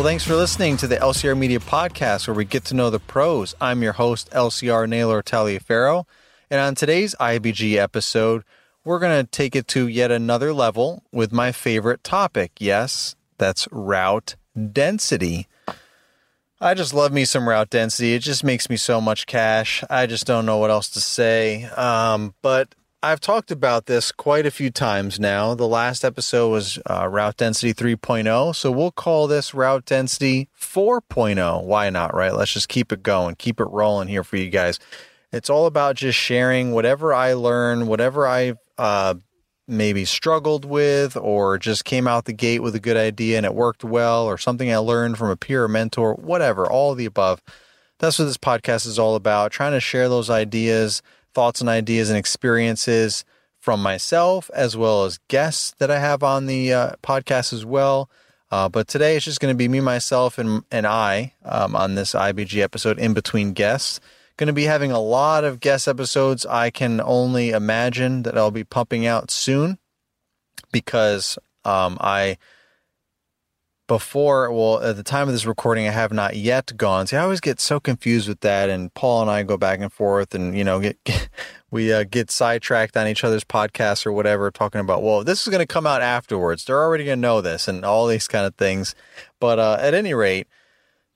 Well, thanks for listening to the LCR Media Podcast, where we get to know the pros. I'm your host, LCR Naylor Taliaferro. And on today's IBG episode, we're going to take it to yet another level with my favorite topic. Yes, that's route density. I just love me some route density. It just makes me so much cash. I just don't know what else to say. Um, but I've talked about this quite a few times now. The last episode was uh, route density 3.0. So we'll call this route density 4.0. Why not, right? Let's just keep it going, keep it rolling here for you guys. It's all about just sharing whatever I learn, whatever I've uh, maybe struggled with, or just came out the gate with a good idea and it worked well, or something I learned from a peer or mentor, whatever, all the above. That's what this podcast is all about. Trying to share those ideas, thoughts and ideas and experiences from myself, as well as guests that I have on the uh, podcast as well. Uh, but today it's just going to be me, myself, and and I um, on this IBG episode in between guests. Going to be having a lot of guest episodes. I can only imagine that I'll be pumping out soon because um, I before well at the time of this recording I have not yet gone. See, I always get so confused with that, and Paul and I go back and forth, and you know, get, get we uh, get sidetracked on each other's podcasts or whatever, talking about well, this is going to come out afterwards. They're already going to know this, and all these kind of things. But uh, at any rate,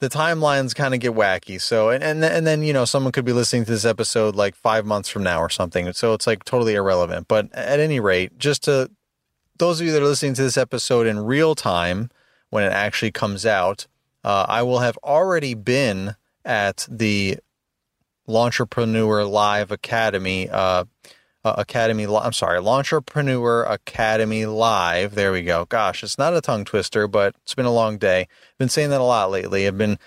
the timelines kind of get wacky. So, and, and and then you know, someone could be listening to this episode like five months from now or something. So it's like totally irrelevant. But at any rate, just to those of you that are listening to this episode in real time when it actually comes out, uh, I will have already been at the Lawnpreneur Live Academy. Uh, uh, Academy. I'm sorry, Lawnpreneur Academy Live. There we go. Gosh, it's not a tongue twister, but it's been a long day. Been saying that a lot lately. I've been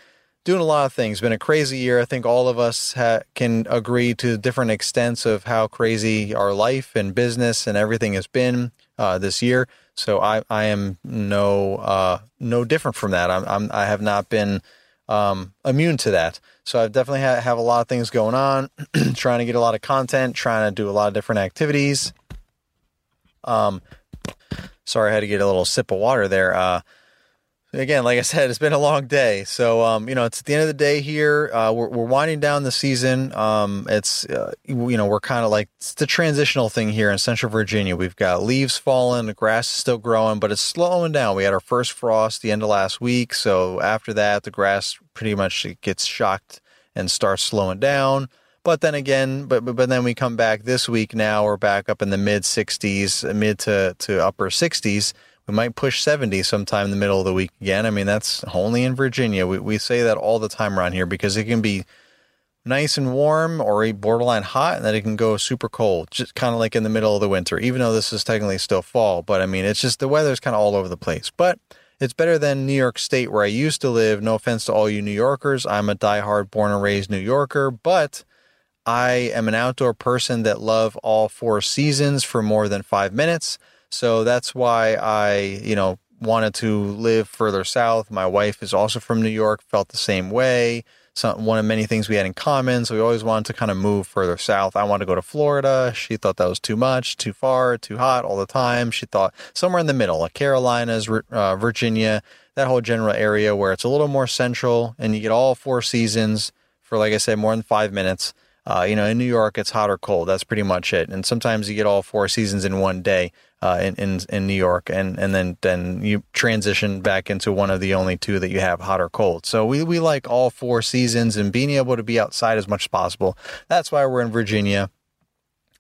doing a lot of things. Been a crazy year. I think all of us ha- can agree to different extents of how crazy our life and business and everything has been uh, this year. So I, I am no uh, no different from that. I'm, I'm I have not been um, immune to that. So I definitely ha- have a lot of things going on, trying to get a lot of content, trying to do a lot of different activities. Um, sorry, I had to get a little sip of water there. Uh, again, like I said, it's been a long day. So, um, you know, it's at the end of the day here. Uh, we're, we're winding down the season. Um, it's, uh, you know, we're kind of like it's the transitional thing here in Central Virginia. We've got leaves falling, the grass is still growing, but it's slowing down. We had our first frost the end of last week. So after that, the grass pretty much gets shocked and starts slowing down. But then again, but, but but then we come back this week. Now we're back up in the mid 60s, mid to to upper 60s we might push 70 sometime in the middle of the week again. I mean, that's only in Virginia. We, we say that all the time around here because it can be nice and warm or borderline hot and then it can go super cold, just kind of like in the middle of the winter, even though this is technically still fall. But I mean, it's just the weather's kind of all over the place. But it's better than New York State where I used to live. No offense to all you New Yorkers. I'm a diehard born and raised New Yorker, but I am an outdoor person that love all four seasons for more than five minutes. So that's why I, you know, wanted to live further south. My wife is also from New York, felt the same way. One of many things we had in common. So we always wanted to kind of move further south. I wanted to go to Florida. She thought that was too much, too far, too hot all the time. She thought somewhere in the middle, like Carolinas, uh, Virginia, that whole general area where it's a little more central and you get all four seasons for, like I said, more than five minutes. Uh, you know, in New York, it's hot or cold. That's pretty much it. And sometimes you get all four seasons in one day uh, in, in in New York, and and then then you transition back into one of the only two that you have, hot or cold. So we we like all four seasons and being able to be outside as much as possible. That's why we're in Virginia.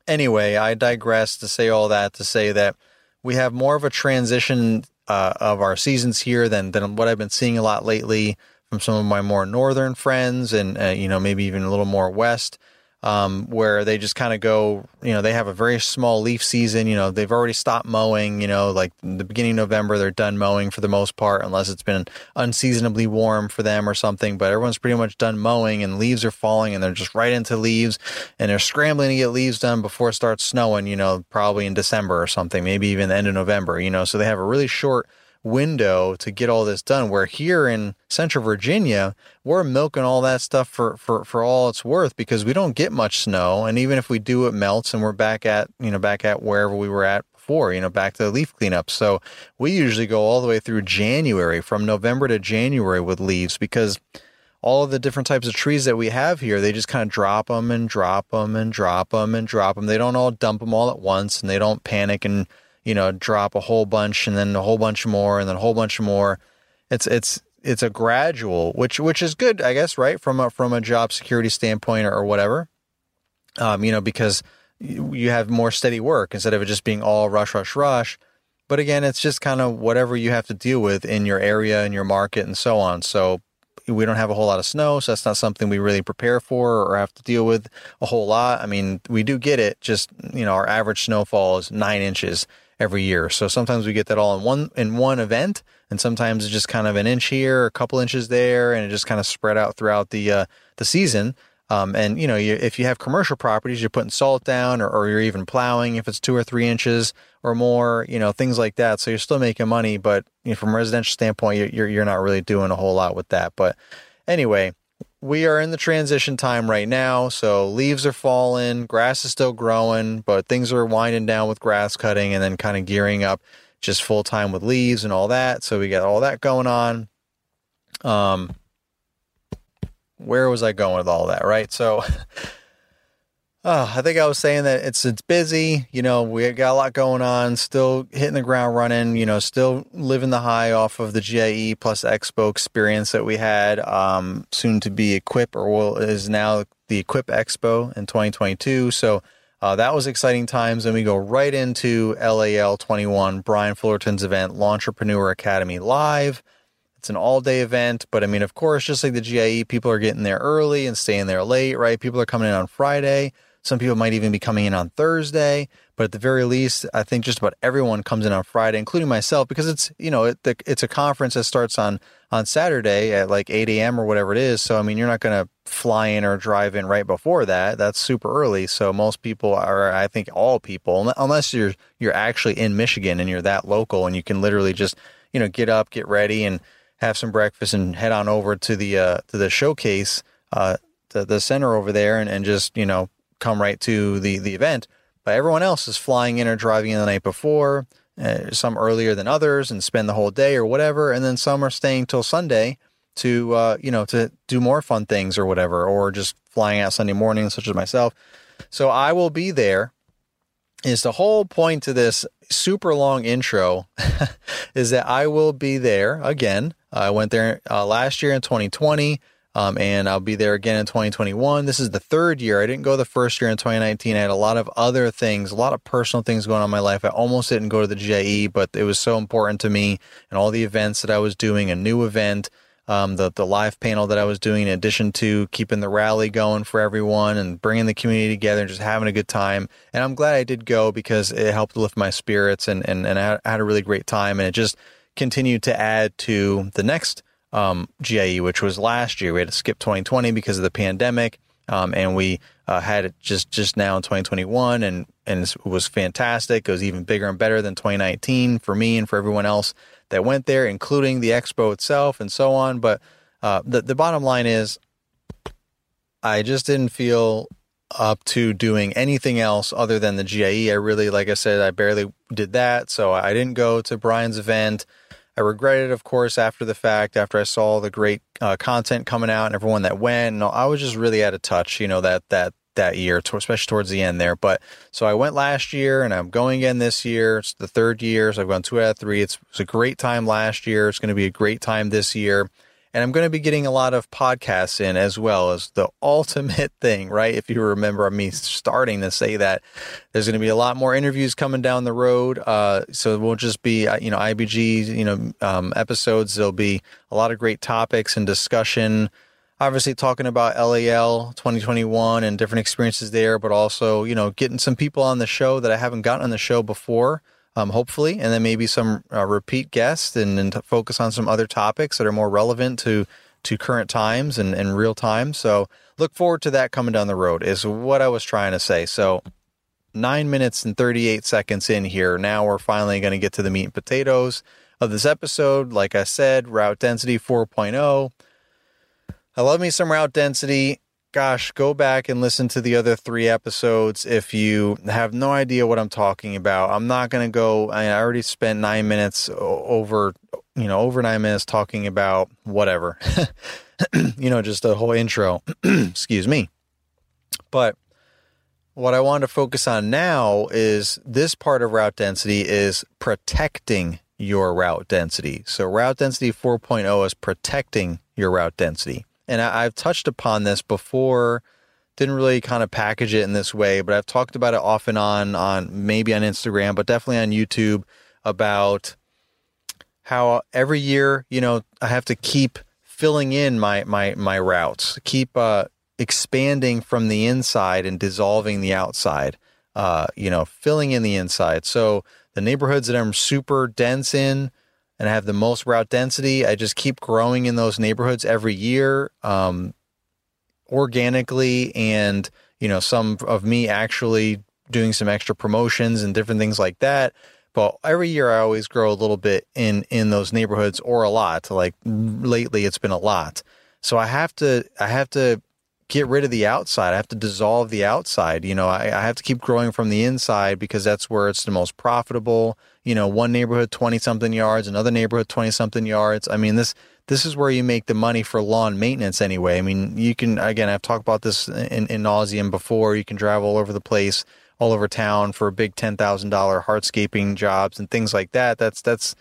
anyway, I digress to say all that to say that we have more of a transition uh, of our seasons here than than what I've been seeing a lot lately from some of my more northern friends, and uh, you know maybe even a little more west um, where they just kind of go, you know, they have a very small leaf season. You know, they've already stopped mowing, you know, like the beginning of November, they're done mowing for the most part, unless it's been unseasonably warm for them or something. But everyone's pretty much done mowing and leaves are falling and they're just right into leaves and they're scrambling to get leaves done before it starts snowing, you know, probably in December or something, maybe even the end of November, you know, so they have a really short window to get all this done. Where here in Central Virginia, we're milking all that stuff for, for, for all it's worth because we don't get much snow. And even if we do, it melts and we're back at, you know, back at wherever we were at before, you know, back to the leaf cleanup. So we usually go all the way through January, from November to January with leaves because all of the different types of trees that we have here, they just kind of drop them and drop them and drop them and drop them. They don't all dump them all at once and they don't panic and you know, drop a whole bunch and then a whole bunch more and then a whole bunch more. It's it's it's a gradual, which which is good, I guess, right? From a from a job security standpoint or, or whatever. Um, you know, because you have more steady work instead of it just being all rush, rush, rush. But again, it's just kind of whatever you have to deal with in your area, in your market, and so on. So we don't have a whole lot of snow, so that's not something we really prepare for or have to deal with a whole lot. I mean, we do get it. Just you know, our average snowfall is nine inches every year. So sometimes we get that all in one in one event, and sometimes it's just kind of an inch here, a couple inches there, and it just kind of spread out throughout the uh, the season. Um, and you know, you, if you have commercial properties, you're putting salt down, or, or you're even plowing if it's two or three inches or more, you know, things like that. So you're still making money, but you know, from a residential standpoint, you're you're not really doing a whole lot with that. But anyway, we are in the transition time right now. So leaves are falling, grass is still growing, but things are winding down with grass cutting and then kind of gearing up just full time with leaves and all that. So we got all that going on. Um, where was I going with all that? Right. So Oh, I think I was saying that it's it's busy. You know, we got a lot going on. Still hitting the ground running. You know, still living the high off of the GIE plus Expo experience that we had. Um, soon to be Equip, or is now the Equip Expo in 2022. So uh, that was exciting times. And we go right into LAL 21, Brian Fullerton's event, Lawnpreneur Academy Live. It's an all day event, but I mean, of course, just like the GIE, people are getting there early and staying there late, right? People are coming in on Friday. Some people might even be coming in on Thursday, but at the very least, I think just about everyone comes in on Friday, including myself, because it's you know it, it's a conference that starts on on Saturday at like 8 a.m. or whatever it is. So I mean, you're not going to fly in or drive in right before that. That's super early. So most people are, I think, all people, unless you're you're actually in Michigan and you're that local and you can literally just you know get up, get ready, and have some breakfast and head on over to the uh, to the showcase. Uh, the, the center over there and, and just you know come right to the the event. But everyone else is flying in or driving in the night before, uh, some earlier than others, and spend the whole day or whatever. And then some are staying till Sunday to uh, you know to do more fun things or whatever, or just flying out Sunday morning, such as myself. So I will be there. Is the whole point to this super long intro is that I will be there again. I went there uh, last year in 2020. Um, and I'll be there again in 2021. This is the third year. I didn't go the first year in 2019. I had a lot of other things, a lot of personal things going on in my life. I almost didn't go to the GIE, but it was so important to me and all the events that I was doing, a new event, um, the, the live panel that I was doing, in addition to keeping the rally going for everyone and bringing the community together and just having a good time. And I'm glad I did go because it helped lift my spirits and, and, and I had a really great time. And it just continued to add to the next um, GIE, which was last year. We had to skip 2020 because of the pandemic, um, and we uh, had it just just now in 2021, and and it was fantastic. It was even bigger and better than 2019 for me and for everyone else that went there, including the expo itself and so on. But uh, the the bottom line is, I just didn't feel up to doing anything else other than the GIE. I really, like I said, I barely did that, so I didn't go to Brian's event. I regretted, of course, after the fact, after I saw the great uh, content coming out and everyone that went. And I was just really out of touch, you know, that that that year, especially towards the end there. But so I went last year, and I'm going again this year. It's the third year, so I've gone two out of three. It's, it was a great time last year. It's going to be a great time this year. And I'm going to be getting a lot of podcasts in as well as the ultimate thing, right? If you remember me starting to say that, there's going to be a lot more interviews coming down the road. Uh, so it won't just be, uh, you know, IBG, you know, um, episodes. There'll be a lot of great topics and discussion obviously talking about LAL 2021 and different experiences there, but also, you know, getting some people on the show that I haven't gotten on the show before um, hopefully, and then maybe some uh, repeat guests and, and focus on some other topics that are more relevant to to current times and, and real time. So look forward to that coming down the road is what I was trying to say. So nine minutes and 38 seconds in here. Now we're finally going to get to the meat and potatoes of this episode. Like I said, route density 4.0. I love me some route density gosh, go back and listen to the other three episodes if you have no idea what I'm talking about. I'm not going to go, I already spent nine minutes over, you know, over nine minutes talking about whatever, you know, just a whole intro. Excuse me. But what I want to focus on now is this part of route density is protecting your route density. So route density 4.0 is protecting your route density and I, have touched upon this before. Didn't really kind of package it in this way, but I've talked about it off and on on maybe on Instagram, but definitely on YouTube about how every year, you know, I have to keep filling in my my my routes, keep uh, expanding from the inside and dissolving the outside. Uh, you know, filling in the inside. So the neighborhoods that I'm super dense in, and I have the most route density. I just keep growing in those neighborhoods every year, um, organically, and you know, some of me actually doing some extra promotions and different things like that. But every year, I always grow a little bit in in those neighborhoods, or a lot. Like lately, it's been a lot. So I have to I have to get rid of the outside. I have to dissolve the outside. You know, I, I have to keep growing from the inside because that's where it's the most profitable. You know, one neighborhood twenty something yards, another neighborhood twenty something yards. I mean, this this is where you make the money for lawn maintenance anyway. I mean, you can again, I've talked about this in, in nauseum before. You can drive all over the place, all over town for a big ten thousand dollar hardscaping jobs and things like that. That's that's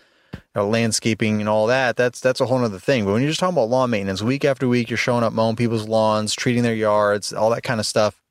know, landscaping and all that, that's that's a whole other thing. But when you're just talking about lawn maintenance, week after week, you're showing up mowing people's lawns, treating their yards, all that kind of stuff.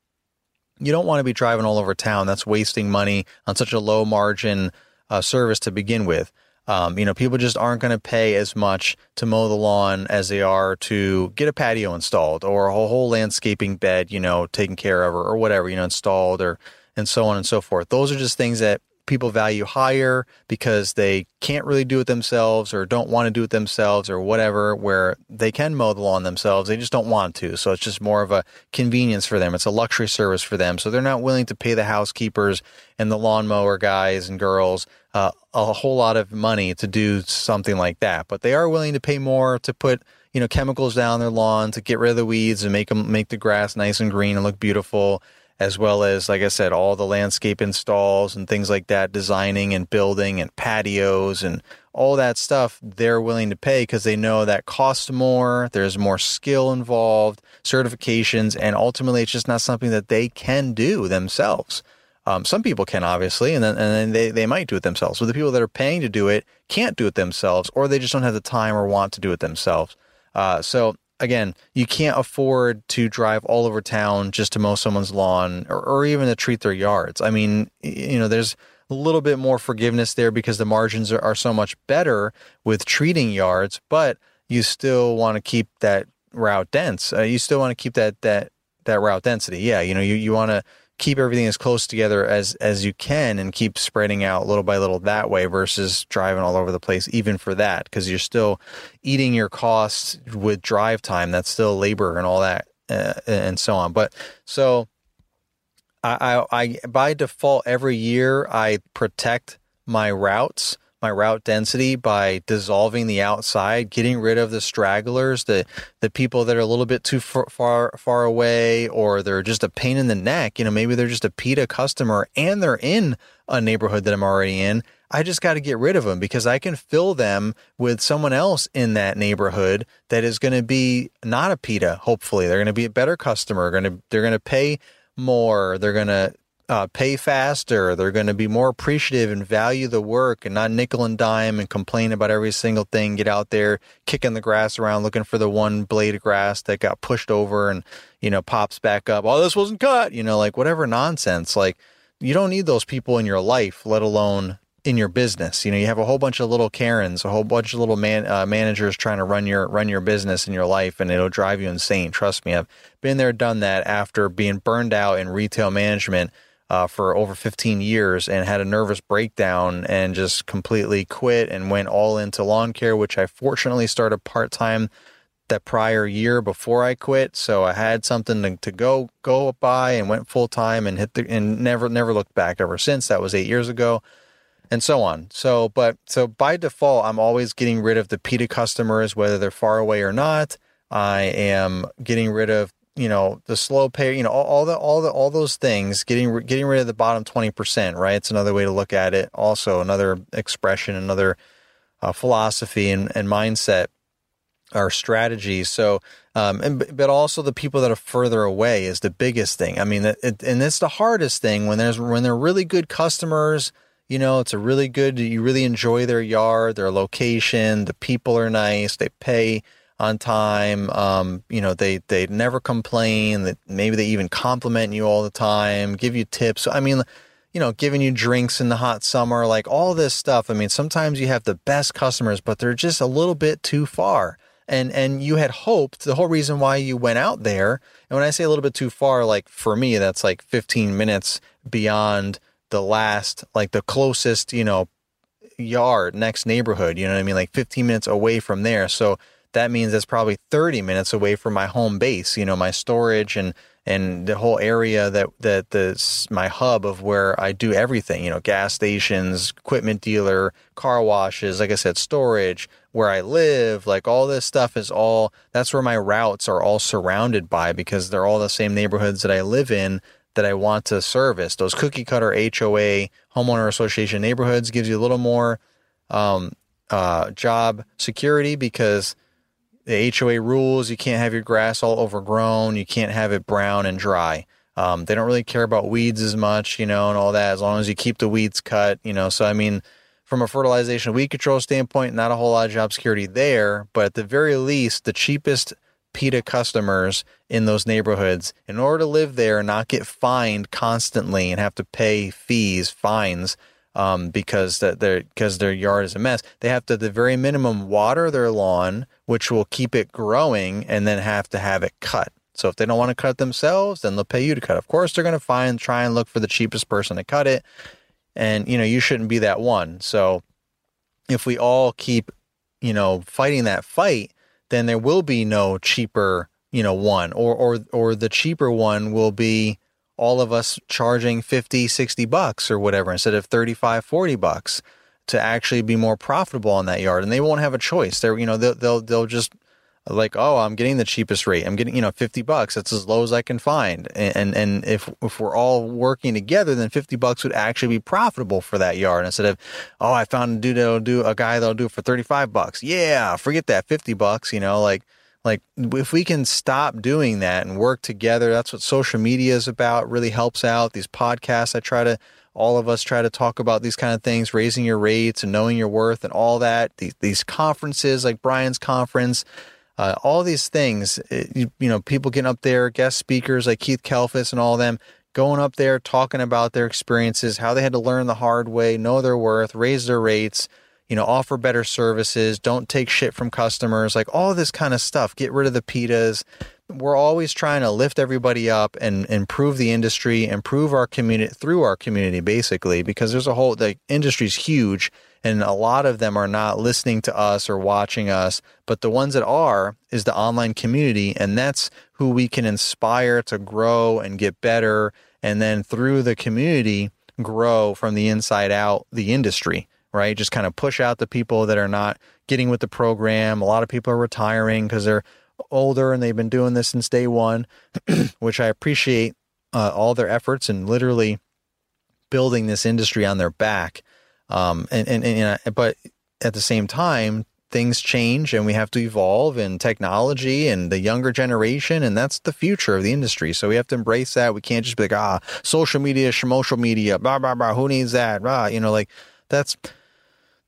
You don't want to be driving all over town. That's wasting money on such a low margin uh, service to begin with. Um, you know, people just aren't going to pay as much to mow the lawn as they are to get a patio installed or a whole, landscaping bed, you know, taken care of or, or whatever, you know, installed or and so on and so forth. Those are just things that people value higher because they can't really do it themselves or don't want to do it themselves or whatever, where they can mow the lawn themselves. They just don't want to. So it's just more of a convenience for them. It's a luxury service for them. So they're not willing to pay the housekeepers and the lawnmower guys and girls uh, a whole lot of money to do something like that. But they are willing to pay more to put you know chemicals down their lawn to get rid of the weeds and make them make the grass nice and green and look beautiful as well as, like I said, all the landscape installs and things like that, designing and building and patios and all that stuff, they're willing to pay because they know that costs more, there's more skill involved, certifications, and ultimately it's just not something that they can do themselves. Um, some people can obviously, and then and then they, they might do it themselves. But the people that are paying to do it can't do it themselves, or they just don't have the time or want to do it themselves. Uh, so again, you can't afford to drive all over town just to mow someone's lawn or, or even to treat their yards. I mean, you know, there's a little bit more forgiveness there because the margins are, are so much better with treating yards, but you still want to keep that route dense. Uh, you still want to keep that that that route density. Yeah, you know, you, you want to keep everything as close together as as you can and keep spreading out little by little that way versus driving all over the place even for that because you're still eating your costs with drive time. That's still labor and all that uh, and so on. But so I, I i by default every year i protect my routes my route density by dissolving the outside, getting rid of the stragglers, the the people that are a little bit too far far, far away, or they're just a pain in the neck. You know, maybe they're just a PITA customer and they're in a neighborhood that I'm already in. I just got to get rid of them because I can fill them with someone else in that neighborhood that is going to be not a PITA. Hopefully, they're going to be a better customer. Going to they're going to pay more. They're going to uh, pay faster. They're going to be more appreciative and value the work and not nickel and dime and complain about every single thing. Get out there, kicking the grass around, looking for the one blade of grass that got pushed over and, you know, pops back up. Oh, this wasn't cut, you know, like whatever nonsense. Like, you don't need those people in your life, let alone in your business. You know, you have a whole bunch of little Karens, a whole bunch of little man, uh, managers trying to run your run your business in your life, and it'll drive you insane. Trust me, I've been there, done that. After being burned out in retail management uh, for over 15 years, and had a nervous breakdown, and just completely quit and went all into lawn care, which I fortunately started part time that prior year before I quit. So I had something to, to go go by and went full time and hit the and never never looked back ever since. That was eight years ago and so on. So, but so by default, I'm always getting rid of the PITA customers, whether they're far away or not. I am getting rid of you know the slow pay, you know all, all, the all the all those things. Getting getting rid of the bottom twenty percent, right? It's another way to look at it. Also, another expression, another uh, philosophy and, and mindset or strategy. So, um, and but also the people that are further away is the biggest thing. I mean, it, and it's the hardest thing when there's when they're really good customers you know, it's a really good, you really enjoy their yard, their location, the people are nice, they pay on time. Um, you know, they, they never complain that maybe they even compliment you all the time, give you tips. I mean, you know, giving you drinks in the hot summer, like all this stuff. I mean, sometimes you have the best customers, but they're just a little bit too far. And, and you had hoped the whole reason why you went out there. And when I say a little bit too far, like for me, that's like 15 minutes beyond the last, like the closest, you know, yard, next neighborhood, you know what I mean? Like 15 minutes away from there. So that means it's probably 30 minutes away from my home base, you know, my storage and, and the whole area that, that the, my hub of where I do everything, you know, gas stations, equipment dealer, car washes, like I said, storage, where I live, like all this stuff is all, that's where my routes are all surrounded by because they're all the same neighborhoods that I live in that I want to service. Those cookie cutter HOA homeowner association neighborhoods gives you a little more um, uh, job security because the HOA rules you can't have your grass all overgrown, you can't have it brown and dry. Um, they don't really care about weeds as much, you know, and all that as long as you keep the weeds cut, you know. So I mean, from a fertilization weed control standpoint, not a whole lot of job security there, but at the very least, the cheapest PITA customers in those neighborhoods in order to live there and not get fined constantly and have to pay fees, fines, um, because that their because their yard is a mess. They have to, at the very minimum, water their lawn, which will keep it growing, and then have to have it cut. So if they don't want to cut it themselves, then they'll pay you to cut. Of course, they're going to find try and look for the cheapest person to cut it, and you know you shouldn't be that one. So if we all keep you know fighting that fight then there will be no cheaper, you know, one or or or the cheaper one will be all of us charging 50, 60 bucks or whatever instead of 35, 40 bucks to actually be more profitable on that yard and they won't have a choice. They're, you know, they'll they'll they'll just like, oh, I'm getting the cheapest rate. I'm getting, you know, 50 bucks. That's as low as I can find. And, and, if, if we're all working together, then 50 bucks would actually be profitable for that yard instead of, oh, I found a dude that'll do a guy that'll do it for 35 bucks. Yeah. Forget that 50 bucks, you know, like, like if we can stop doing that and work together, that's what social media is about. Really helps out these podcasts. I try to, all of us try to talk about these kind of things, raising your rates and knowing your worth and all that. These, these conferences like Brian's conference, uh, all these things, it, you, you, know, people getting up there, guest speakers like Keith Kalfas and all of them going up there talking about their experiences, how they had to learn the hard way, know their worth, raise their rates, you know, offer better services, don't take shit from customers, like all this kind of stuff. Get rid of the PITAs. We're always trying to lift everybody up and improve the industry, improve our community through our community, basically, because there's a whole, the industry's huge and a lot of them are not listening to us or watching us but the ones that are is the online community and that's who we can inspire to grow and get better and then through the community grow from the inside out the industry right? Just kind of push out the people that are not getting with the program. A lot of people are retiring because they're older and they've been doing this since day one which i appreciate uh, all their efforts and literally building this industry on their back. Um, and, and, and, but at the same time, things change and we have to evolve in technology and the younger generation and that's the future of the industry. So we have to embrace that. We can't just be like ah social media social media blah blah blah. Who needs that? Blah you know like that's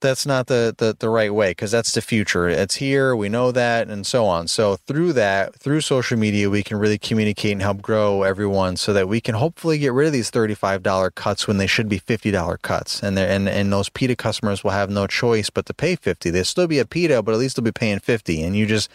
that's not the the, the right way because that's the future. It's here we know that and so on. So through that through social media we can really communicate and help grow everyone so that we can hopefully get rid of these $35 cuts when they should be $50 cuts. And and and those pita customers will have no choice but to pay 50 they'll still be a pita but at least they'll be paying 50 and you just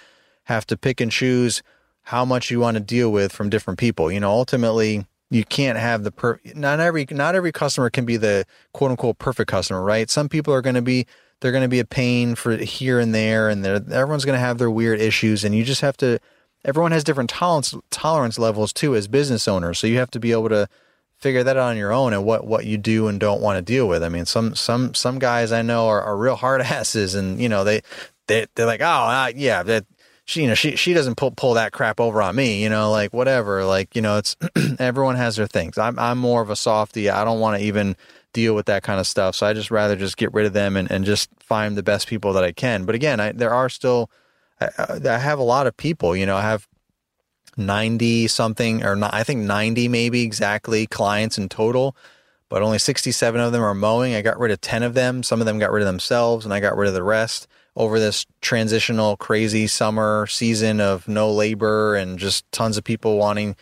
have to pick and choose how much you want to deal with from different people. You know ultimately you can't have the per not every not every customer can be the quote unquote perfect customer, right? Some people are going to be they're going to be a pain for here and there, and everyone's going to have their weird issues, and you just have to. Everyone has different tolerance tolerance levels too as business owners, so you have to be able to figure that out on your own and what what you do and don't want to deal with. I mean, some some some guys I know are, are real hard asses, and you know they they they're like, oh uh, yeah, that she you know she she doesn't pull pull that crap over on me you know like whatever like you know it's everyone has their things. I'm i'm more of a softie i don't want to even deal with that kind of stuff so i just rather just get rid of them and, and just find the best people that i can. But again I, there are still I, I have a lot of people you know i have 90 something or not, i think 90 maybe exactly clients in total but only 67 of them are mowing. I got rid of 10 of them. Some of them got rid of themselves and i got rid of the rest over this transitional crazy summer season of no labor and just tons of people wanting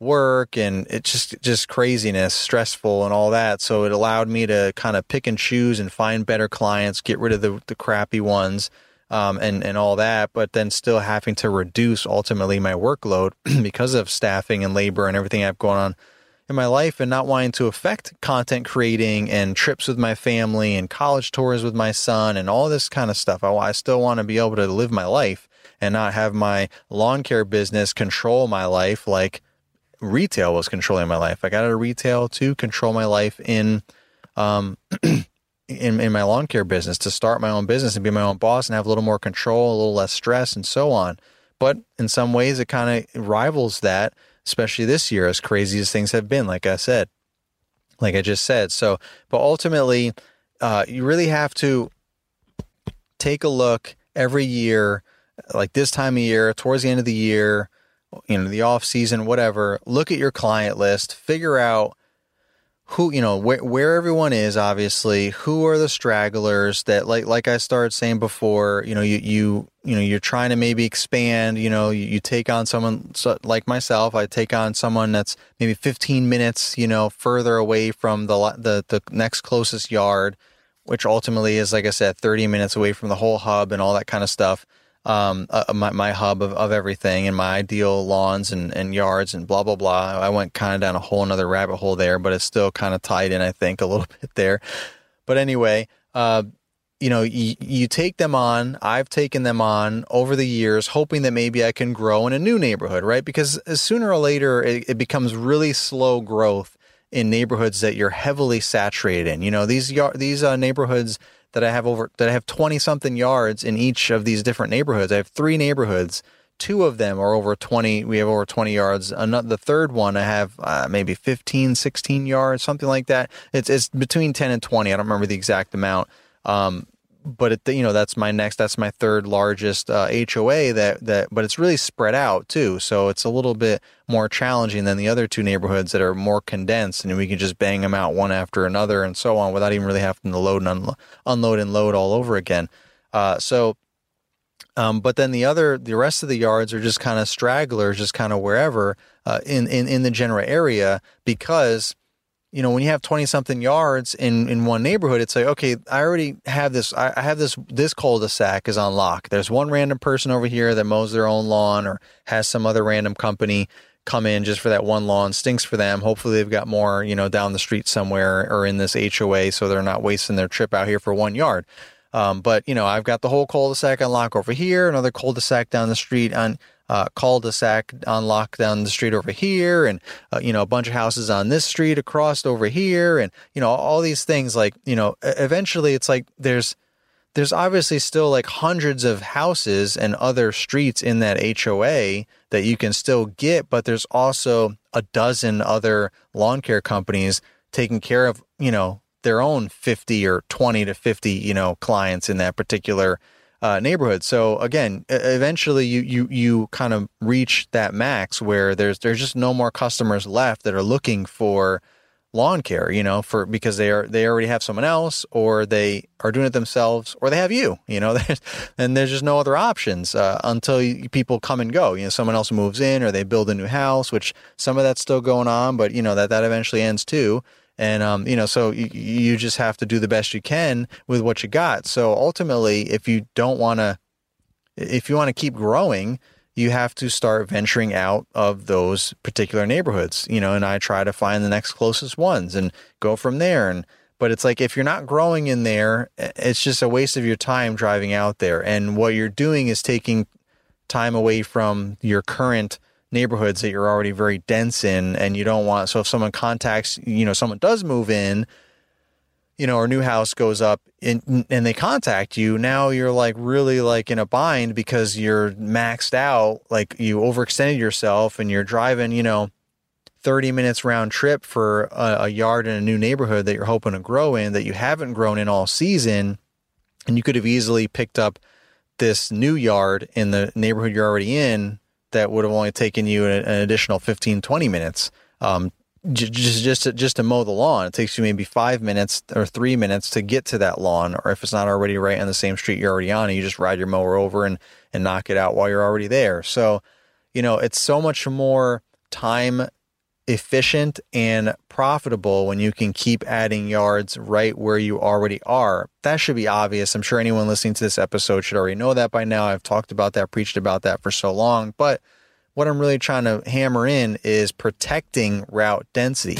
work and it's just just craziness stressful and all that. So it allowed me to kind of pick and choose and find better clients get rid of the, the crappy ones um, and and all that but then still having to reduce ultimately my workload because of staffing and labor and everything i've going on in my life and not wanting to affect content creating and trips with my family and college tours with my son and all this kind of stuff. I, I still want to be able to live my life and not have my lawn care business control my life like retail was controlling my life. I got out of retail to control my life in, um, in, in my lawn care business to start my own business and be my own boss and have a little more control, a little less stress and so on. But in some ways it kind of rivals that especially this year, as crazy as things have been, like I said, like I just said. So, but ultimately, uh, you really have to take a look every year, like this time of year, towards the end of the year, you know, the off season, whatever. Look at your client list, figure out who you know where where everyone is obviously who are the stragglers that like like I started saying before you know you you you know you're trying to maybe expand you know you, you take on someone so, like myself I take on someone that's maybe 15 minutes you know further away from the the the next closest yard which ultimately is like I said 30 minutes away from the whole hub and all that kind of stuff um, uh, my, my hub of, of everything and my ideal lawns and, and yards and blah, blah, blah. I went kind of down a whole another rabbit hole there, but it's still kind of tied in, I think, a little bit there. But anyway, uh, you know, you, you take them on. I've taken them on over the years, hoping that maybe I can grow in a new neighborhood, right? Because sooner or later, it, it becomes really slow growth in neighborhoods that you're heavily saturated in. You know, these these uh, neighborhoods that I have over that I have 20 something yards in each of these different neighborhoods. I have three neighborhoods. Two of them are over 20. We have over 20 yards. Another, the third one, I have uh, maybe 15, 16 yards, something like that. It's, it's between 10 and 20. I don't remember the exact amount. Um, but it, you know that's my next that's my third largest uh, HOA that that but it's really spread out too. So it's a little bit more challenging than the other two neighborhoods that are more condensed and we can just bang them out one after another and so on without even really having to load and unlo- unload and load all over again. Uh, so um, but then the other the rest of the yards are just kind of stragglers just kind of wherever uh, in, in in the general area because you know, when you have 20 something yards in, in one neighborhood, it's like, okay, I already have this, I, have this, this cul-de-sac is on lock. There's one random person over here that mows their own lawn or has some other random company come in just for that one lawn stinks for them. Hopefully they've got more, you know, down the street somewhere or in this HOA. So they're not wasting their trip out here for one yard. Um, but you know, I've got the whole cul-de-sac on lock over here, another cul-de-sac down the street on, uh, cul-de-sac on down the street over here, and uh, you know a bunch of houses on this street across over here, and you know all these things. Like you know, eventually it's like there's there's obviously still like hundreds of houses and other streets in that HOA that you can still get, but there's also a dozen other lawn care companies taking care of you know their own 50 or 20 to 50 you know clients in that particular uh, neighborhoods. So again, eventually you you you kind of reach that max where there's there's just no more customers left that are looking for lawn care, you know, for because they are they already have someone else or they are doing it themselves or they have you, you know, and there's just no other options uh, until you, people come and go. You know, someone else moves in or they build a new house, which some of that's still going on, but you know that that eventually ends too. And um, you know, so you, you just have to do the best you can with what you got. So ultimately, if you don't want to, if you want to keep growing, you have to start venturing out of those particular neighborhoods. You know, and I try to find the next closest ones and go from there. And but it's like if you're not growing in there, it's just a waste of your time driving out there. And what you're doing is taking time away from your current neighborhoods that you're already very dense in and you don't want so if someone contacts you know someone does move in you know or new house goes up in, and they contact you now you're like really like in a bind because you're maxed out like you overextended yourself and you're driving you know 30 minutes round trip for a, a yard in a new neighborhood that you're hoping to grow in that you haven't grown in all season and you could have easily picked up this new yard in the neighborhood you're already in that would have only taken you an, an additional 15, 20 minutes. Um, just just to, just to mow the lawn, it takes you maybe five minutes or three minutes to get to that lawn. Or if it's not already right on the same street you're already on, you just ride your mower over and and knock it out while you're already there. So, you know, it's so much more time efficient and profitable when you can keep adding yards right where you already are. That should be obvious. I'm sure anyone listening to this episode should already know that by now. I've talked about that, preached about that for so long. But what I'm really trying to hammer in is protecting route density.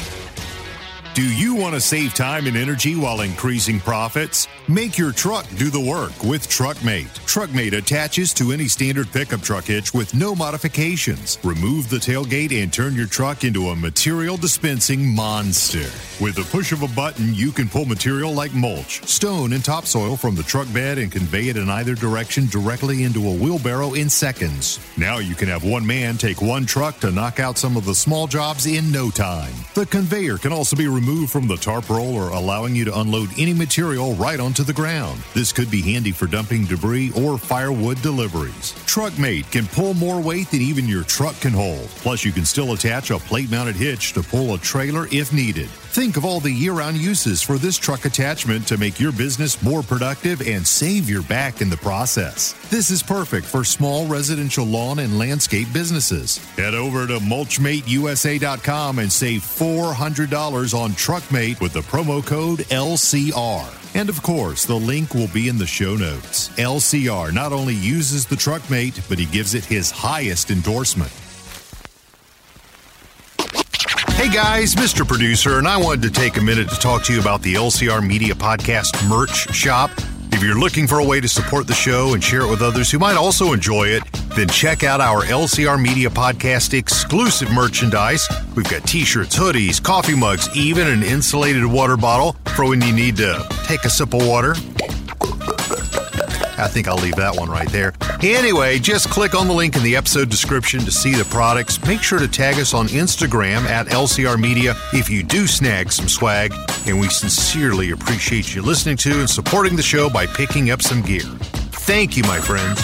Do you want to save time and energy while increasing profits? Make your truck do the work with TruckMate. TruckMate attaches to any standard pickup truck hitch with no modifications. Remove the tailgate and turn your truck into a material dispensing monster. With the push of a button, you can pull material like mulch, stone, and topsoil from the truck bed and convey it in either direction directly into a wheelbarrow in seconds. Now you can have one man take one truck to knock out some of the small jobs in no time. The conveyor can also be removed from the tarp roller, allowing you to unload any material right onto the ground. This could be handy for dumping debris or firewood deliveries. TruckMate can pull more weight than even your truck can hold. Plus, you can still attach a plate mounted hitch to pull a trailer if needed. Think of all the year round uses for this truck attachment to make your business more productive and save your back in the process. This is perfect for small residential lawn and landscape businesses. Head over to mulchmateusa.com and save $400 on TruckMate with the promo code LCR. And of course, the link will be in the show notes. LCR not only uses the TruckMate, but he gives it his highest endorsement. Hey guys, Mr. Producer, and I wanted to take a minute to talk to you about the LCR Media Podcast merch shop. If you're looking for a way to support the show and share it with others who might also enjoy it, then check out our LCR Media Podcast exclusive merchandise. We've got t shirts, hoodies, coffee mugs, even an insulated water bottle for when you need to take a sip of water. I think I'll leave that one right there. Anyway, just click on the link in the episode description to see the products. Make sure to tag us on Instagram at LCR Media if you do snag some swag. And we sincerely appreciate you listening to and supporting the show by picking up some gear. Thank you, my friends.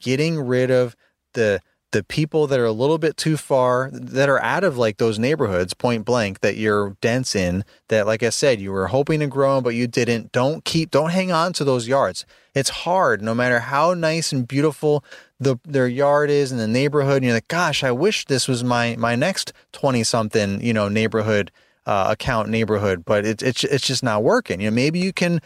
Getting rid of the the people that are a little bit too far that are out of like those neighborhoods point blank that you're dense in that like i said you were hoping to grow but you didn't. Don't keep don't hang on to those yards. It's hard no matter how nice and beautiful the their yard is in the neighborhood and you're like gosh i wish this was my my next 20 something you know neighborhood uh, account neighborhood but it, it's it's just not working. You know maybe you can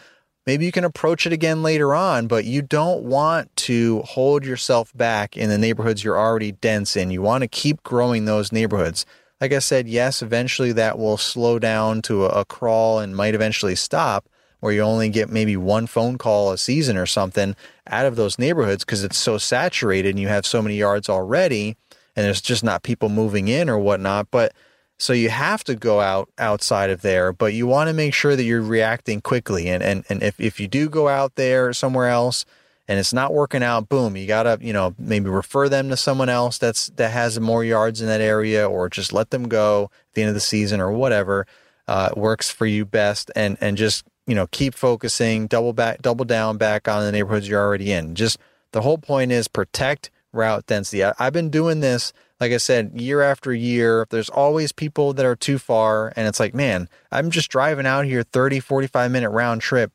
Maybe you can approach it again later on, but you don't want to hold yourself back in the neighborhoods you're already dense in. You want to keep growing those neighborhoods. Like I said, yes, eventually that will slow down to a, a crawl and might eventually stop, where you only get maybe one phone call a season or something out of those neighborhoods because it's so saturated and you have so many yards already and there's just not people moving in or whatnot. But so you have to go out outside of there, but you want to make sure that you're reacting quickly. And, and, and if, if you do go out there somewhere else and it's not working out, boom, you got to, you know, maybe refer them to someone else that's, that has more yards in that area or just let them go at the end of the season or whatever, uh, works for you best. And, and just you know, keep focusing, double back, double down back on the neighborhoods you're already in. Just the whole point is protect route density. I, I've been doing this, like I said, year after year. There's always people that are too far. And it's like, man, I'm just driving out here 30, 45 minute round trip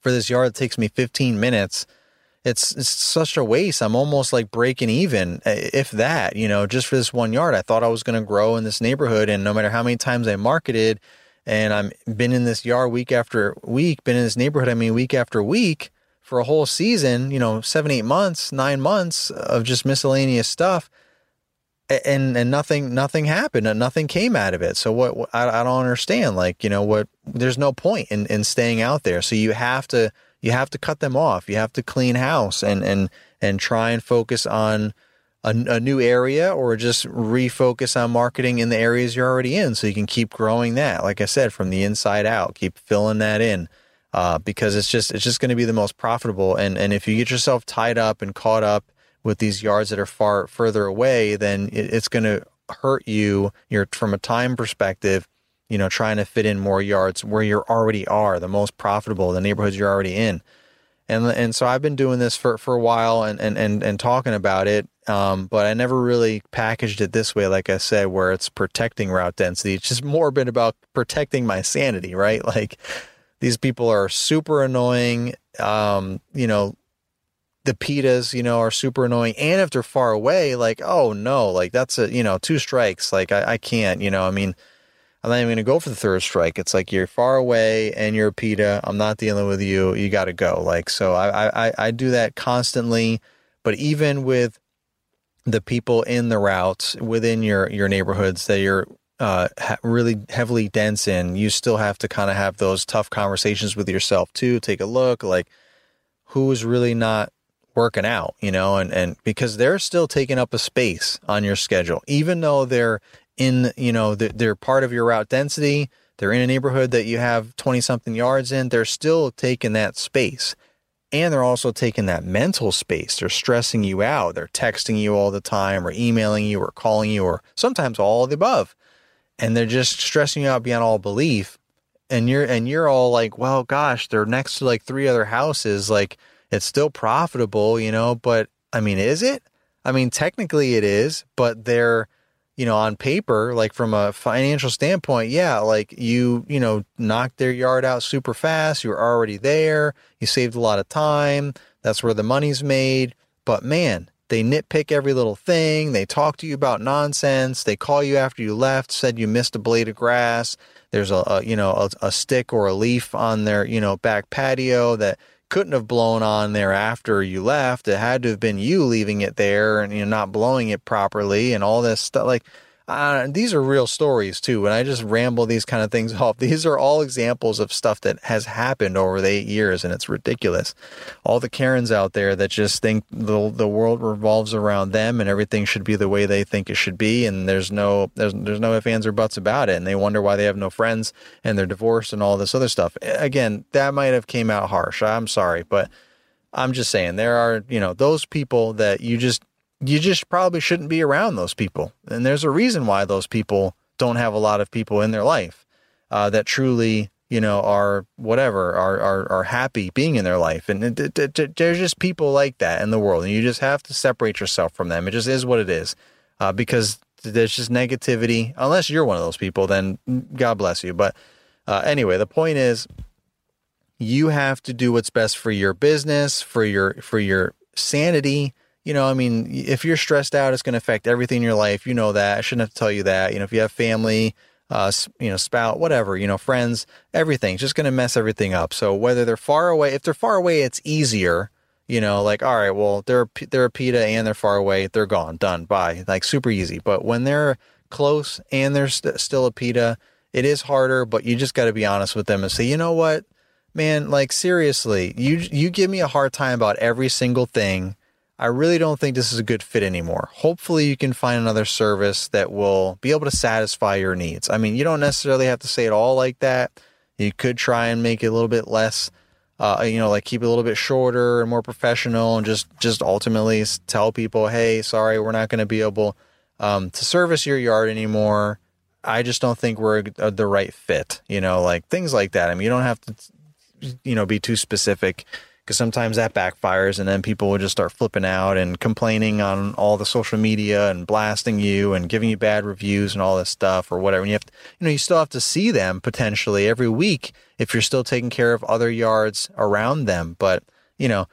for this yard that takes me 15 minutes. It's, it's such a waste. I'm almost like breaking even, if that, you know, just for this one yard. I thought I was going to grow in this neighborhood. And no matter how many times I marketed, and I'm been in this yard week after week, been in this neighborhood, I mean, week after week for a whole season, you know, seven, eight months, nine months of just miscellaneous stuff. And, and nothing, nothing happened and nothing came out of it. So what, I, I don't understand, like, you know, what, there's no point in, in staying out there. So you have to, you have to cut them off. You have to clean house and, and, and try and focus on, a, a, new area or just refocus on marketing in the areas you're already in so you can keep growing that like i said from the inside out keep filling that in uh, because it's just it's just going to be the most profitable and and if you get yourself tied up and caught up with these yards that are far further away then it, it's going to hurt you you're from a time perspective you know trying to fit in more yards where you already are the most profitable the neighborhoods you're already in and and so I've been doing this for for a while and and and, and talking about it. Um, but I never really packaged it this way, like I said, where it's protecting route density. It's just more been about protecting my sanity, right? Like these people are super annoying. Um, you know, the PITAs, you know, are super annoying. And if they're far away, like, oh no, like that's a, you know, two strikes. Like I, I can't, you know, I mean, I'm not even going to go for the third strike. It's like you're far away and you're a PITA. I'm not dealing with you. You got to go. Like, so I, I, I do that constantly. But even with the people in the routes within your, your neighborhoods that you're uh, really heavily dense in, you still have to kind of have those tough conversations with yourself too. Take a look, like who's really not working out, you know, and, and because they're still taking up a space on your schedule, even though they're in, you know, they're part of your route density. They're in a neighborhood that you have 20 something yards in. They're still taking that space. And they're also taking that mental space. They're stressing you out. They're texting you all the time or emailing you or calling you or sometimes all the above. And they're just stressing you out beyond all belief. And you're and you're all like, well, gosh, they're next to like three other houses. Like it's still profitable, you know, but I mean, is it? I mean, technically it is, but they're you know, on paper, like from a financial standpoint, yeah, like you, you know, knocked their yard out super fast. You were already there. You saved a lot of time. That's where the money's made. But man, they nitpick every little thing. They talk to you about nonsense. They call you after you left, said you missed a blade of grass. There's a, a you know, a, a stick or a leaf on their, you know, back patio that couldn't have blown on there after you left. It had to have been you leaving it there and you know not blowing it properly and all this stuff. Like uh, these are real stories too. And I just ramble these kind of things off. These are all examples of stuff that has happened over the eight years, and it's ridiculous. All the Karens out there that just think the the world revolves around them and everything should be the way they think it should be, and there's no there's there's no ifs ands or buts about it, and they wonder why they have no friends and they're divorced and all this other stuff. Again, that might have came out harsh. I'm sorry, but I'm just saying there are you know those people that you just you just probably shouldn't be around those people. And there's a reason why those people don't have a lot of people in their life uh, that truly, you know, are whatever, are, are, are happy being in their life. And there's just people like that in the world. And you just have to separate yourself from them. It just is what it is uh, because there's just negativity. Unless you're one of those people, then God bless you. But uh, anyway, the point is, you have to do what's best for your business, for your for your sanity, you know, I mean, if you're stressed out, it's going to affect everything in your life. You know that. I shouldn't have to tell you that. You know, if you have family, uh, you know, spout, whatever, you know, friends, everything's just going to mess everything up. So whether they're far away, if they're far away, it's easier. You know, like all right, well, they're they're a PITA and they're far away, they're gone, done, bye, like super easy. But when they're close and they're st- still a PITA, it is harder. But you just got to be honest with them and say, you know what, man, like seriously, you you give me a hard time about every single thing I really don't think this is a good fit anymore. Hopefully, you can find another service that will be able to satisfy your needs. I mean, you don't necessarily have to say it all like that. You could try and make it a little bit less, uh, you know, like keep it a little bit shorter and more professional, and just just ultimately tell people, hey, sorry, we're not going to be able um, to service your yard anymore. I just don't think we're the right fit. You know, like things like that. I mean, you don't have to you know, be too specific because sometimes that backfires and then people will just start flipping out and complaining on all the social media and blasting you and giving you bad reviews and all this stuff or whatever. And you have to, you know, you still have to see them potentially every week if you're still taking care of other yards around them. But, you know,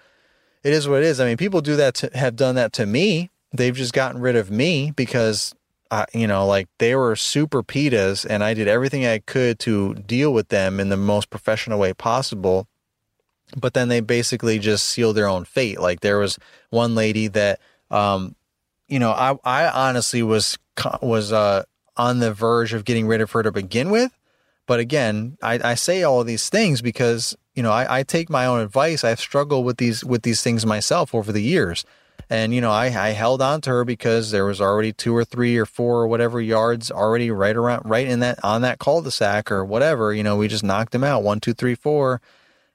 it is what it is. I mean, people do that to have done that to me. They've just gotten rid of me because uh, you know, like they were super PITAs and I did everything I could to deal with them in the most professional way possible but then they basically just sealed their own fate. Like there was one lady that, um, you know, I, I honestly was, was, uh, on the verge of getting rid of her to begin with. But again, I, I say all of these things because, you know, I, I take my own advice. I've struggled with these, with these things myself over the years. And, you know, I, I held on to her because there was already two or three or four or whatever yards already right around, right in that, on that cul-de-sac or whatever, you know, we just knocked them out one, two, three, four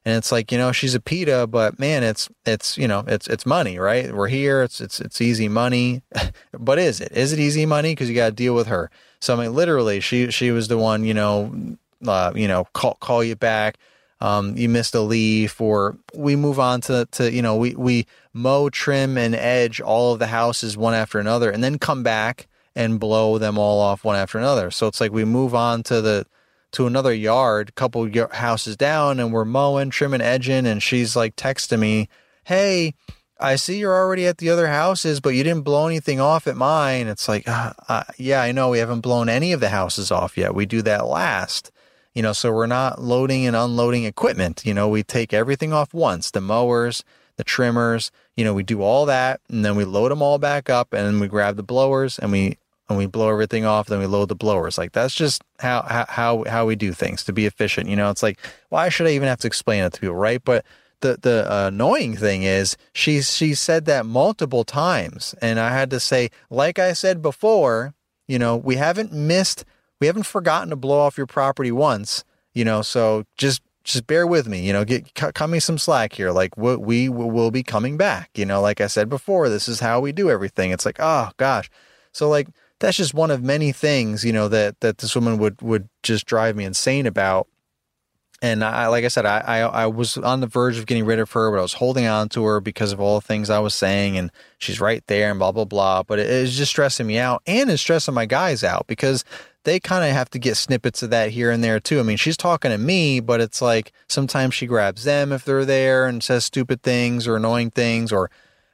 and it's like, you know, she's a PITA, but man, it's, it's, you know, it's, it's money, right? We're here. It's, it's, it's easy money. but is it? Is it easy money? Cause you got to deal with her. So, I mean, literally she, she was the one, you know, uh, you know, call, call you back. Um, you missed a leaf or we move on to, to, you know, we, we mow, trim and edge all of the houses one after another and then come back and blow them all off one after another. So it's like we move on to the, to another yard, couple houses down, and we're mowing, trimming, edging, and she's like texting me, "Hey, I see you're already at the other houses, but you didn't blow anything off at mine." It's like, uh, uh, yeah, I know we haven't blown any of the houses off yet. We do that last, you know. So we're not loading and unloading equipment. You know, we take everything off once, the mowers, the trimmers. You know, we do all that, and then we load them all back up, and we grab the blowers and we and we blow everything off, then we load the blowers. Like that's just how how how we do things to be efficient. You know, it's like why should I even have to explain it to people, right? But the the uh, annoying thing is she she said that multiple times, and I had to say, like I said before, you know, we haven't missed, we haven't forgotten to blow off your property once, you know, so just just bear with me, you know, get cut, me some slack here. Like we, we will be coming back, you know, like I said before, this is how we do everything. It's like, oh gosh, so like that's just one of many things, you know, that that this woman would would just drive me insane about. And I, like I said, I, I, I was on the verge of getting rid of her, but I was holding on to her because of all the things I was saying, and she's right there, and blah blah blah. But it, it's just stressing me out, and it's stressing my guys out because they kind of have to get snippets of that here and there too. I mean, she's talking to me, but it's like sometimes she grabs them if they're there and says stupid things or annoying things, or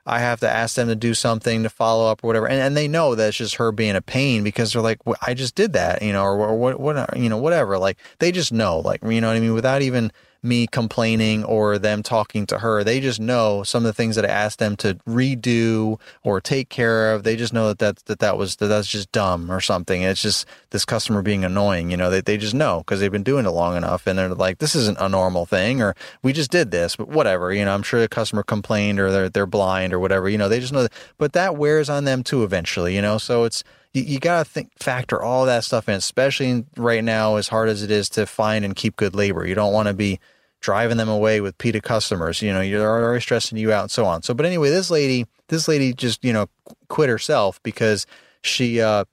I have to ask them to do something to follow up or whatever. And, and they know that it's just her being a pain because they're like, well, I just did that, you know, or, or what, what, you know, whatever. Like they just know, like, you know what I mean? Without even me complaining or them talking to her. They just know some of the things that I asked them to redo or take care of. They just know that that, that, that was, that that's just dumb or something. It's just this customer being annoying, you know, they, they just know because they've been doing it long enough and they're like, this isn't a normal thing or we just did this, but whatever, you know, I'm sure the customer complained or they're, they're blind or whatever, you know, they just know that, but that wears on them too eventually, you know, so it's, you, you got to think factor all that stuff in, especially right now, as hard as it is to find and keep good labor. You don't want to be driving them away with PITA customers. You know, you're already stressing you out and so on. So, but anyway, this lady, this lady just, you know, quit herself because she, uh,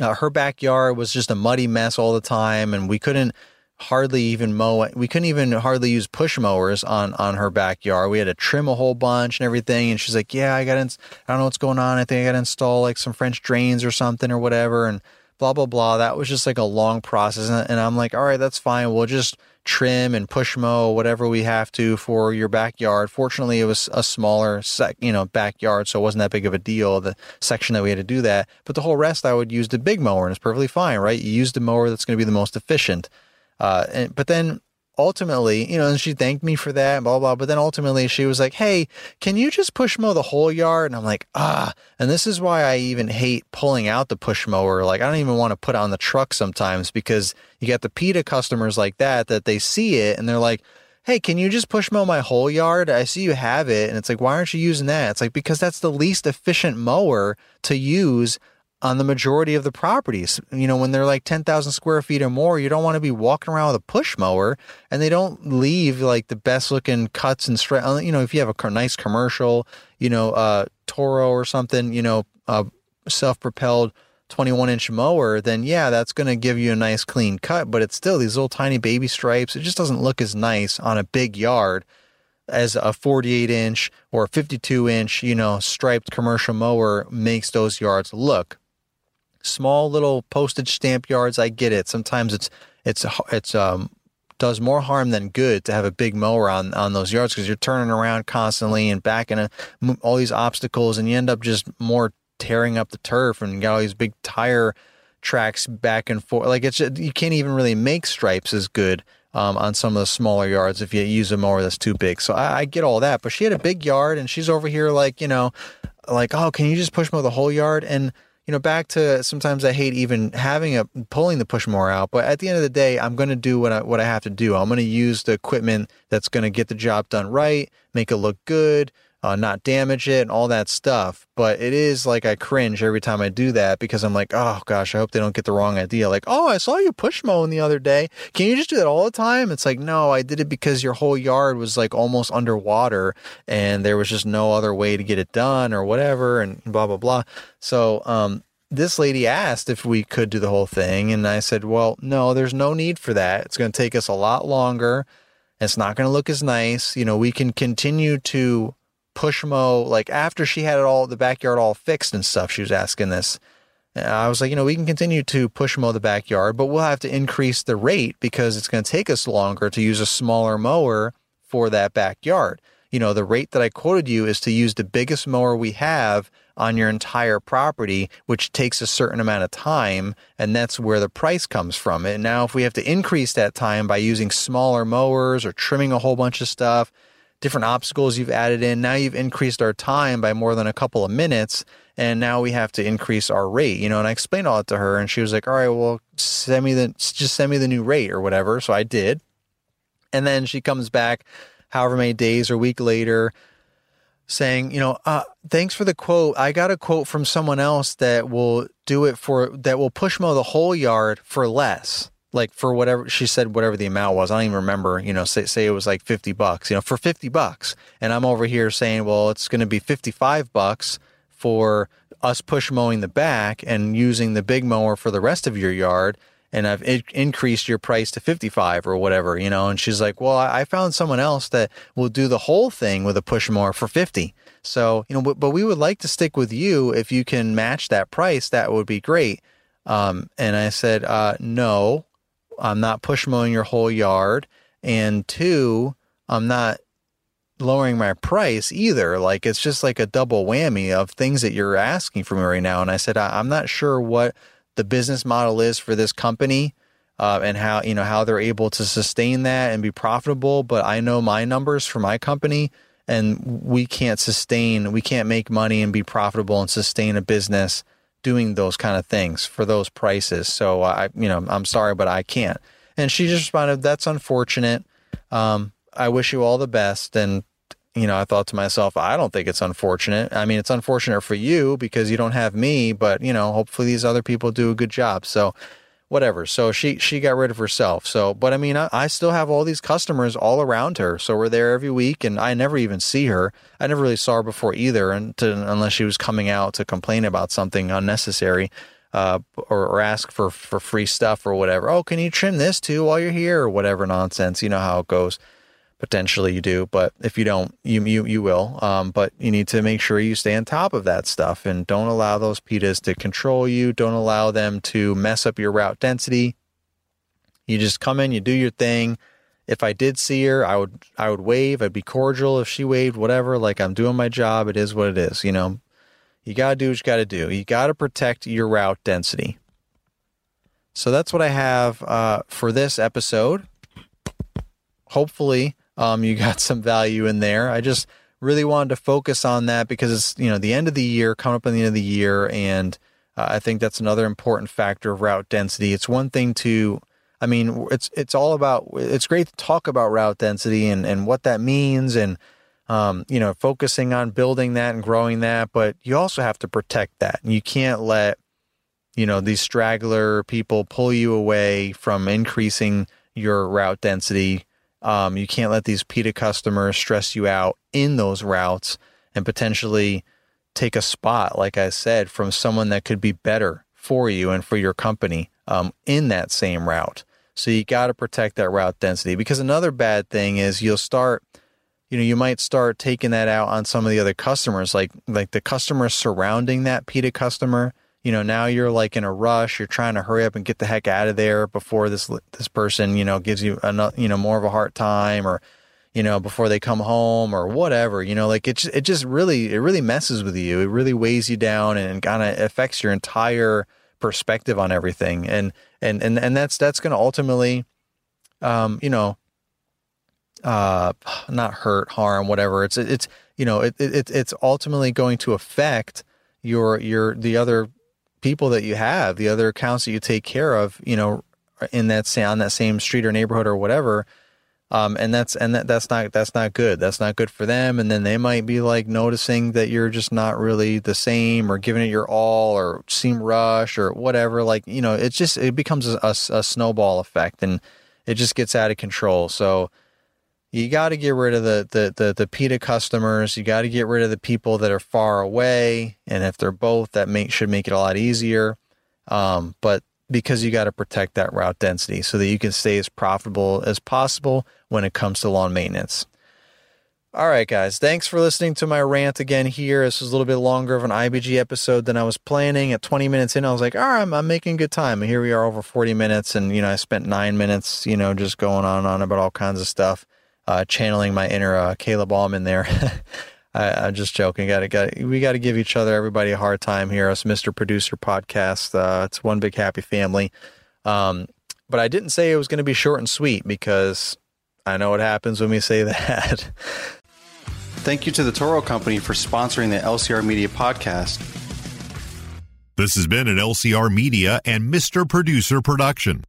uh, her backyard was just a muddy mess all the time and we couldn't hardly even mow we couldn't even hardly use push mowers on on her backyard. We had to trim a whole bunch and everything. And she's like yeah i got i don't know what's going on. I think i got to install like some french drains or something or whatever. And blah blah blah. That was just like a long process. And, and i'm like all right that's fine. We'll just trim and push mow whatever we have to for your backyard. Fortunately, it was a smaller sec, you know, backyard, so it wasn't that big of a deal. The section that we had to do that, but the whole rest I would use the big mower, and it's perfectly fine, right? You use the mower that's going to be the most efficient. Uh, and, but then ultimately, you know, and she thanked me for that, and blah, blah. But then ultimately she was like, Hey, can you just push mow the whole yard? And I'm like, ah, and this is why I even hate pulling out the push mower. Like, I don't even want to put on the truck sometimes because you got the PITA customers like that, that they see it and they're like, Hey, can you just push mow my whole yard? I see you have it. And it's like, why aren't you using that? It's like, because that's the least efficient mower to use on the majority of the properties. You know, when they're like 10,000 square feet or more, you don't want to be walking around with a push mower and they don't leave like the best looking cuts and straight. Uh, you know, if you have a nice commercial, you know, uh, Toro or something, you know, uh, self propelled 21 inch mower, then yeah, that's going to give you a nice clean cut, but it's still these little tiny baby stripes. It just doesn't look as nice on a big yard as a 48 inch or 52 inch, you know, striped commercial mower makes those yards look. Small little postage stamp yards, I get it. Sometimes it's it's it's um does more harm than good to have a big mower on on those yards because you're turning around constantly and backing a, all these obstacles and you end up just more tearing up the turf and got all these big tire tracks back and forth. Like it's you can't even really make stripes as good um, on some of the smaller yards if you use a mower that's too big. So I, I, get all that, but she had a big yard and she's over here like you know, like oh, can you just push mow the whole yard? And you know, back to sometimes I hate even having a pulling the push mower out, but at the end of the day, I'm going to do what I what I have to do. I'm going to use the equipment that's going to get the job done right, make it look good, uh, not damage it and all that stuff. But it is like I cringe every time I do that because I'm like, oh gosh, I hope they don't get the wrong idea. Like, oh, I saw you push mowing the other day. Can you just do that all the time? It's like, no, I did it because your whole yard was like almost underwater and there was just no other way to get it done or whatever and blah, blah, blah. So, um, this lady asked if we could do the whole thing. And I said, well, no, there's no need for that. It's going to take us a lot longer. It's not going to look as nice. You know, we can continue to push mow like after she had it all the backyard all fixed and stuff she was asking this. I was like you know we can continue to push mow the backyard but we'll have to increase the rate because it's going to take us longer to use a smaller mower for that backyard. You know the rate that i quoted you is to use the biggest mower we have on your entire property which takes a certain amount of time and that's where the price comes from. And now if we have to increase that time by using smaller mowers or trimming a whole bunch of stuff different obstacles you've added in. Now you've increased our time by more than a couple of minutes, and now we have to increase our rate. You know, and I explained all that to her, and she was like, "All right, well, send me the just send me the new rate or whatever." So I did, and then she comes back, however many days or week later, saying, "You know, uh, thanks for the quote. I got a quote from someone else that will do it for that will push mow the whole yard for less." Like for whatever she said, whatever the amount was. I don't even remember, you know, say, say it was like 50 bucks, you know, for 50 bucks. And I'm over here saying, well, it's going to be 55 bucks for us push mowing the back and using the big mower for the rest of your yard. And I've increased your price to 55 or whatever, you know. And she's like, well, I, I found someone else that will do the whole thing with a push mower for 50. So, you know, but, but we would like to stick with you. If you can match that price, that would be great. Um, and I said, uh, no, I'm not push mowing your whole yard. And two, I'm not lowering my price either. Like it's just like a double whammy of things that you're asking for me right now. And I said, I, am not sure what the business model is for this company. Uh, and how you know how they're able to sustain that and be profitable but i know my numbers for my company and we can't sustain we can't make money and be profitable and sustain a business doing those kind of things for those prices. So I, you know, I'm sorry, but I can't. And she just responded, "That's unfortunate. Um, I wish you all the best." And you know, I thought to myself, I don't think it's unfortunate. I mean, it's unfortunate for you because you don't have me, but you know, hopefully these other people do a good job. So whatever. So she she got rid of herself. So, but I mean, I, I, still have all these customers all around her. So we're there every week, and I never even see her. I never really saw her before either, and to, unless she was coming out to complain about something unnecessary. Uh, or, or ask for, for free stuff or whatever. Oh, can you trim this too while you're here or whatever nonsense? You know how it goes potentially you do, but if you don't, you you you will. Um, but you need to make sure you stay on top of that stuff and don't allow those PITAs to control you. Don't allow them to mess up your route density. You just come in, you do your thing. If I did see her, I would I would wave. I'd be cordial if she waved, whatever. Like I'm doing my job. It is what it is. You know, you gotta do what you gotta do. You gotta protect your route density. So that's what I have uh, for this episode. Hopefully, um, you got some value in there. I just really wanted to focus on that because it's you know the end of the year, coming up on the end of the year, and uh, I think that's another important factor of route density. It's one thing to, I mean, it's it's all about. It's great to talk about route density and and what that means and. Um, you know, focusing on building that and growing that, but you also have to protect that. You can't let, you know, these straggler people pull you away from increasing your route density um, you can't let these PITA customers stress you out in those routes and potentially take a spot, like I said, from someone that could be better for you and for your company um, in that same route. So you got to protect that route density because another bad thing is you'll start, you know, you might start taking that out on some of the other customers, like like the customers surrounding that PITA customer. You know, now you're like in a rush. You're trying to hurry up and get the heck out of there before this this person, you know, gives you a you know more of a hard time or you know, before they come home or whatever, you know, like it just, it just really, it really messes with you. It really weighs you down and kind of affects your entire perspective on everything. And, and, and, and that's, that's going to ultimately, um, you know, uh, not hurt, harm, whatever. It's, it's, you know, it, it, it's ultimately going to affect your, your, the other people that you have, the other accounts that you take care of, you know, in that, on that same street or neighborhood or whatever um, and that's and that, that's not that's not good. That's not good for them. And then they might be like noticing that you're just not really the same, or giving it your all, or seem rush, or whatever. Like you know, it's just it becomes a, a, a snowball effect, and it just gets out of control. So you got to get rid of the the the, the PITA customers. You got to get rid of the people that are far away, and if they're both, that make, should make it a lot easier. Um, but because you got to protect that route density so that you can stay as profitable as possible when it comes to lawn maintenance. All right, guys, thanks for listening to my rant again here. This was a little bit longer of an IBG episode than I was planning. At 20 minutes in, I was like, all right, I'm, I'm making good time. And here we are over 40 minutes. And, you know, I spent nine minutes, you know, just going on and on about all kinds of stuff, uh, channeling my inner uh, Caleb Allman there. I, am just joking. Got to got we got to give each other, everybody, a hard time here. Us, Mr. Producer podcast. Uh, it's one big happy family. Um, but I didn't say it was going to be short and sweet because I know what happens when we say that. Thank you to the Toro Company for sponsoring the LCR Media podcast. This has been an LCR Media and Mr. Producer production.